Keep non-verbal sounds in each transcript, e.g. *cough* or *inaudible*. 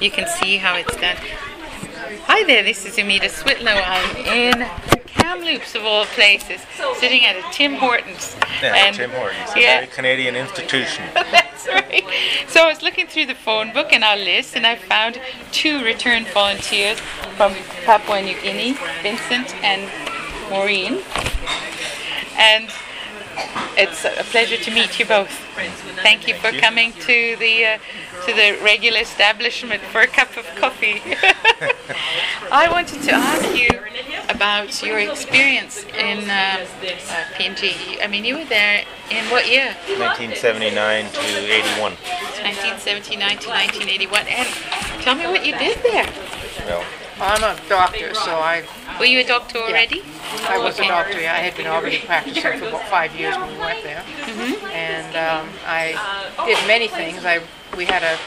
you can see how it's done. Hi there, this is Amita Switlow. I'm in the Kamloops of all places, sitting at a Tim Hortons. Yeah, And- Tim Hortons, a Yeah. very Canadian institution. *laughs* That's right. So I was looking through the phone book and our list, and I found two returned volunteers from Papua New Guinea, Vincent and Maureen. And it's a pleasure to meet you both. Thank you for coming to the uh, to the regular establishment for a cup of coffee. *laughs* I wanted to ask you about your experience in uh, uh, PNG. I mean, you were there in what year? 1979 to 81. 1979 to 1981. And tell me what you did there. Well, I'm a doctor, so I Were you a doctor already? I was Okay. a doctor. Yeah, I had been already practicing for about five years when we went there, and um, I did many things. I we had a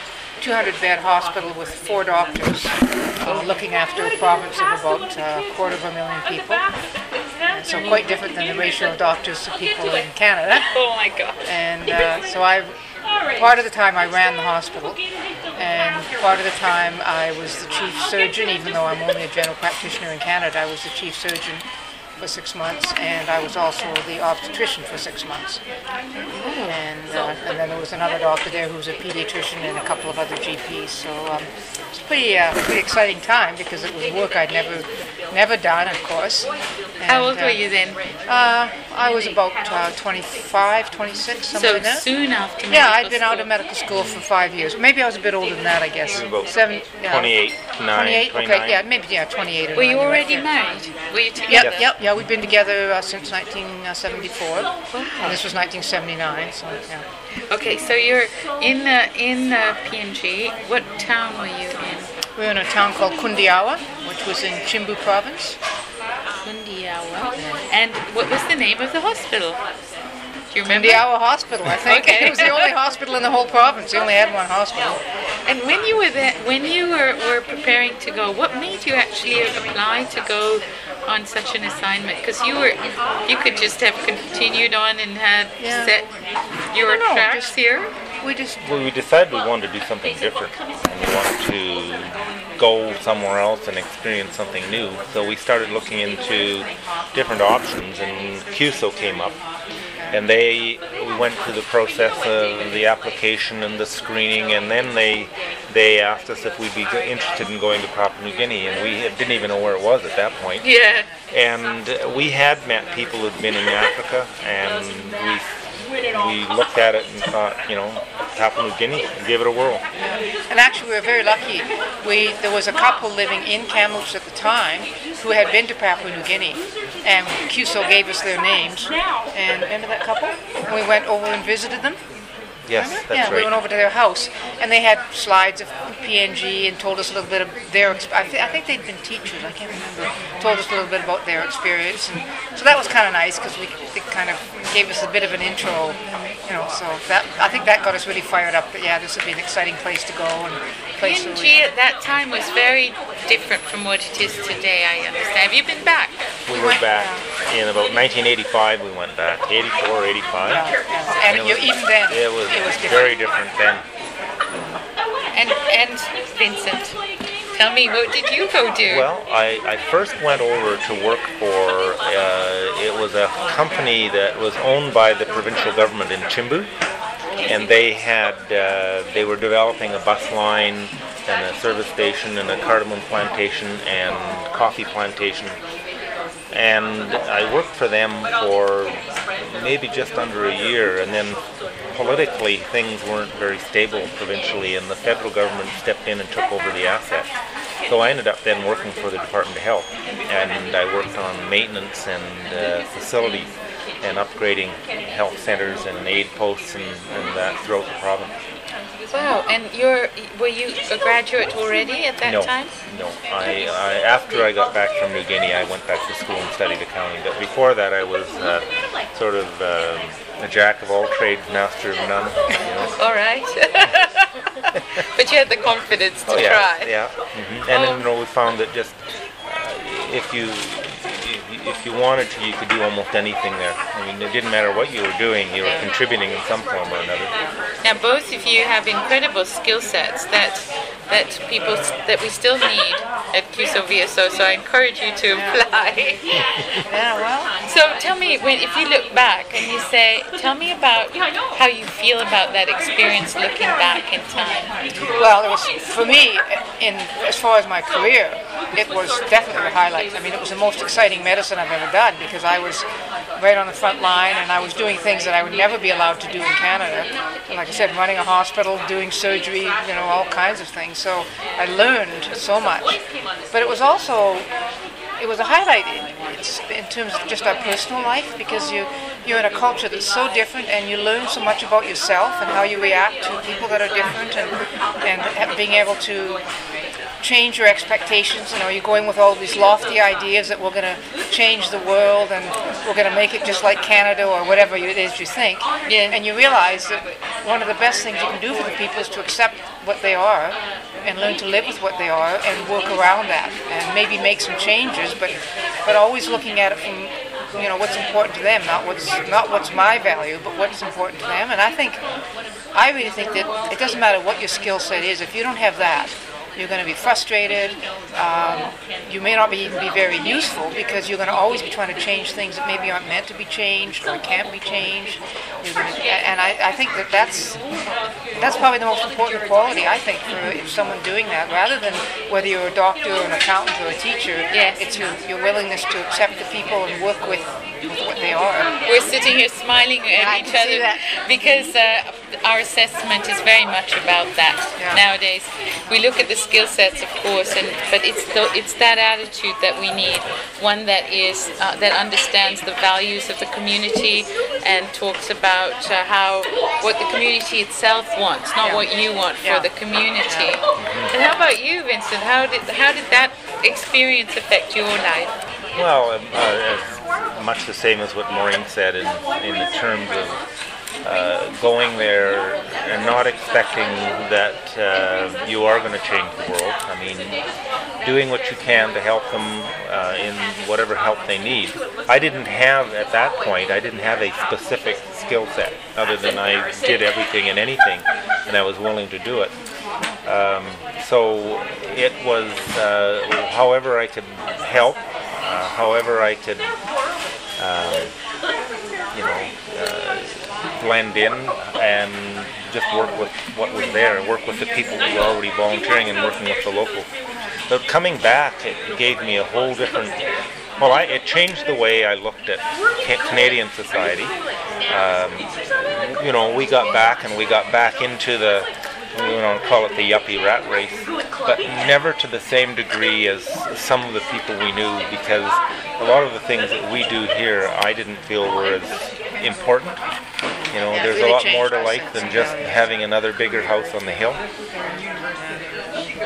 200 bed hospital with four doctors uh, looking after a province of about uh, a quarter of a million people. And so quite different than the ratio of doctors to people in Canada. Oh my God. And uh, so I, part of the time I ran the hospital, and part of the time I was the chief surgeon, even though I'm only a general practitioner in Canada, I was the chief surgeon for six months, and I was also the obstetrician for six months. And, uh, and then there was another doctor there who was a pediatrician and a couple of other GPs. So um, it's pretty, uh, pretty exciting time because it was work I'd never, never done, of course. How old And, uh, were you then? Uh, I was about uh, 25, 26, something So like that. soon after Yeah, I'd been out of medical school for five years. Maybe I was a bit older than that, I guess. about Seven, yeah. 28, 9, 28? 29. Okay, yeah, maybe, yeah, 28 Were you 9, right already married? Were you together? Yep, yep, yeah, we've been together uh, since 1974, and this was 1979, so yeah. Okay, so you're in uh, in uh, PNG. What town were you in? We were in a town called Kundiawa, which was in Chimbu province. Kundiawa. And what was the name of the hospital? Do you remember? Kundiawa Hospital, I think. Okay. It was the only hospital in the whole province. They only had one hospital. And when you were there, when you were, were preparing to go, what made you actually apply to go on such an assignment? Because you were, you could just have continued on and had Yeah. set your I don't tracks just- here. We just Well, we decided we wanted to do something different. And we wanted to go somewhere else and experience something new. So we started looking into different options, and CUSO came up. And they, we went through the process of the application and the screening, and then they, they asked us if we'd be interested in going to Papua New Guinea, and we didn't even know where it was at that point. Yeah. And we had met people who'd been in Africa, and we we looked at it and thought, you know, Papua New Guinea, and gave it a whirl. And actually, we were very lucky. We there was a couple living in Kamloops at the time who had been to Papua New Guinea, and CUSO gave us their names. And remember that couple? We went over and visited them. Yes, yeah, that's we went over to their house, and they had slides of PNG and told us a little bit of their. Exp- I, th- I think they'd been teachers. I can't remember. Told us a little bit about their experience, and so that was kind of nice because we it kind of gave us a bit of an intro, you know. So that I think that got us really fired up. That yeah, this would be an exciting place to go and place where we- PNG at that time was very different from what it is today, I understand. Have you been back? We were back in about 1985. We went back 84, 85. Yeah, and you, even then, It was, it was different. very different then. And and Vincent, tell me, what did you go do? Well, I, I first went over to work for, uh, it was a company that was owned by the provincial government in Chimbu. And they had, uh, they were developing a bus line and a service station and a cardamom plantation and coffee plantation. And I worked for them for maybe just under a year. And then politically, things weren't very stable provincially, and the federal government stepped in and took over the asset. So I ended up then working for the Department of Health, and I worked on maintenance and uh, facilities and upgrading health centers and aid posts and, and that throughout the province. Wow, and you're were you a graduate already at that no, time? no. I, I after I got back from New Guinea, I went back to school and studied accounting. But before that, I was uh, sort of um a jack of all trades, master of none. You know? *laughs* All right. *laughs* but you had the confidence to Oh yeah, try. yeah. hmm And then you know, we found that just uh, if you if you- wanted to, you could do almost anything there. I mean, it didn't matter what you were doing; you were contributing in some form or another. Now, both of you have incredible skill sets that that people that we still need at CUSO VSO. So I encourage you to *laughs* apply. Yeah, well, So tell me, when, if you look back and you say, tell me about how you feel about that experience looking back in time. well, it was for me in as far as my career, it was definitely the highlight. I mean, it was the most exciting medicine I've ever done because I was right on the front line and I was doing things that I would never be allowed to do in Canada. Like I said, running a hospital, doing surgery, you know, all kinds of things. So I learned so much. But it was also it was a highlight in, in terms of just our personal life because you you're in a culture that's so different and you learn so much about yourself and how you react to people that are different and and being able to change your expectations. You know, you're going with all these lofty ideas that we're going to change the world and we're going to make it just like Canada or whatever it is you think. Yeah. And you realize that one of the best things you can do for the people is to accept what they are and learn to live with what they are and work around that and maybe make some changes, but but always looking at it from you know what's important to them, not what's not what's my value, but what's important to them. And I think I really think that it doesn't matter what your skill set is if you don't have that. You're going to be frustrated. Um, you may not be even be very useful because you're going to always be trying to change things that maybe aren't meant to be changed or can't be changed. You're gonna, and I, I think that that's that's probably the most important quality I think for someone doing that, rather than whether you're a doctor or an accountant or a teacher. Yes. It's your, your willingness to accept the people and work with, with what they are. We're sitting here smiling at I each other because uh, our assessment is very much about that Yeah. nowadays. We look at the skill sets, of course, and but it's the, it's that attitude that we need, one that is uh, that understands the values of the community and talks about uh, how what the community itself wants, not Yeah. what you want for Yeah. the community. And how about you, Vincent? How did how did that experience affect your life? Well, um, uh, as much the same as what Maureen said in, in the terms of uh, going there and not expecting that uh, you are going to change the world. I mean, doing what you can to help them uh, in whatever help they need. I didn't have, at that point, I didn't have a specific skill set other than I did everything and anything and I was willing to do it. Um, so it was uh, however I could help, uh, however I could, um, you know, uh, blend in and just work with what was there, work with the people who were already volunteering and working with the locals. But coming back, it gave me a whole different. Well, I, it changed the way I looked at Ca- Canadian society. Um, you know, we got back and we got back into the, we to call it the yuppie rat race, but never to the same degree as some of the people we knew because a lot of the things that we do here I didn't feel were as important. You know, there's a lot more to life than just having another bigger house on the hill.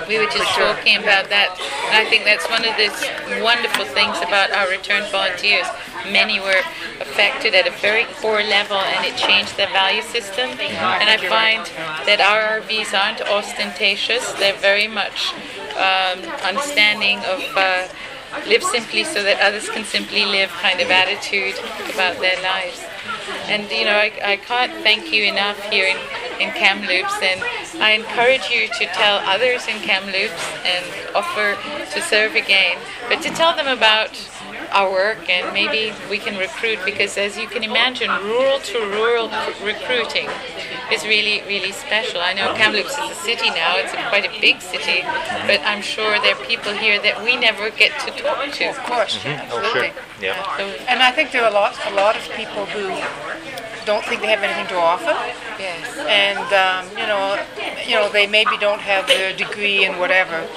We were just talking about that, I think that's one of the wonderful things about our return volunteers. Many were affected at a very poor level, and it changed their value system. And I find that our RVs aren't ostentatious; they're very much um, understanding of. Uh, live simply so that others can simply live kind of attitude about their lives. And you know, I, I can't thank you enough here in, in Kamloops, and I encourage you to tell others in Kamloops and offer to serve again, but to tell them about our work and maybe we can recruit because as you can imagine, rural to rural cr- recruiting is really, really special. I know Kamloops is a city now, it's a, quite a big city, but I'm sure there are people here that we never get to talk to. Of course, Oh, absolutely. sure. Yeah. So, And I think there are a lot, a lot of people who don't think they have anything to offer, yes. and um, you know, you know, they maybe don't have their degree in whatever.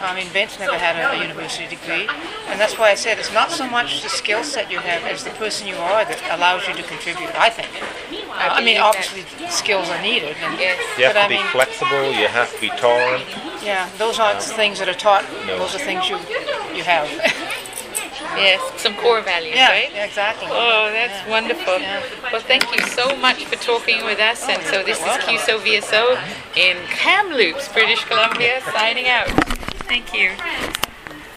I mean, Vince never had a, a university degree, and that's why I said it's not so much the skill set you have as the person you are that allows you to contribute. I think. I, mean, obviously, skills are needed, and, Yes. You have but to I be mean, flexible. You have to be tolerant. yeah, those aren't things that are taught. No. Those are things you you have. *laughs* Yes, some core values, yeah, right? yeah, exactly. Oh, that's Yeah. wonderful. Yeah. Well, thank you so much for talking with us. And so this is. CUSO VSO in Kamloops, British Columbia, signing out. Thank you.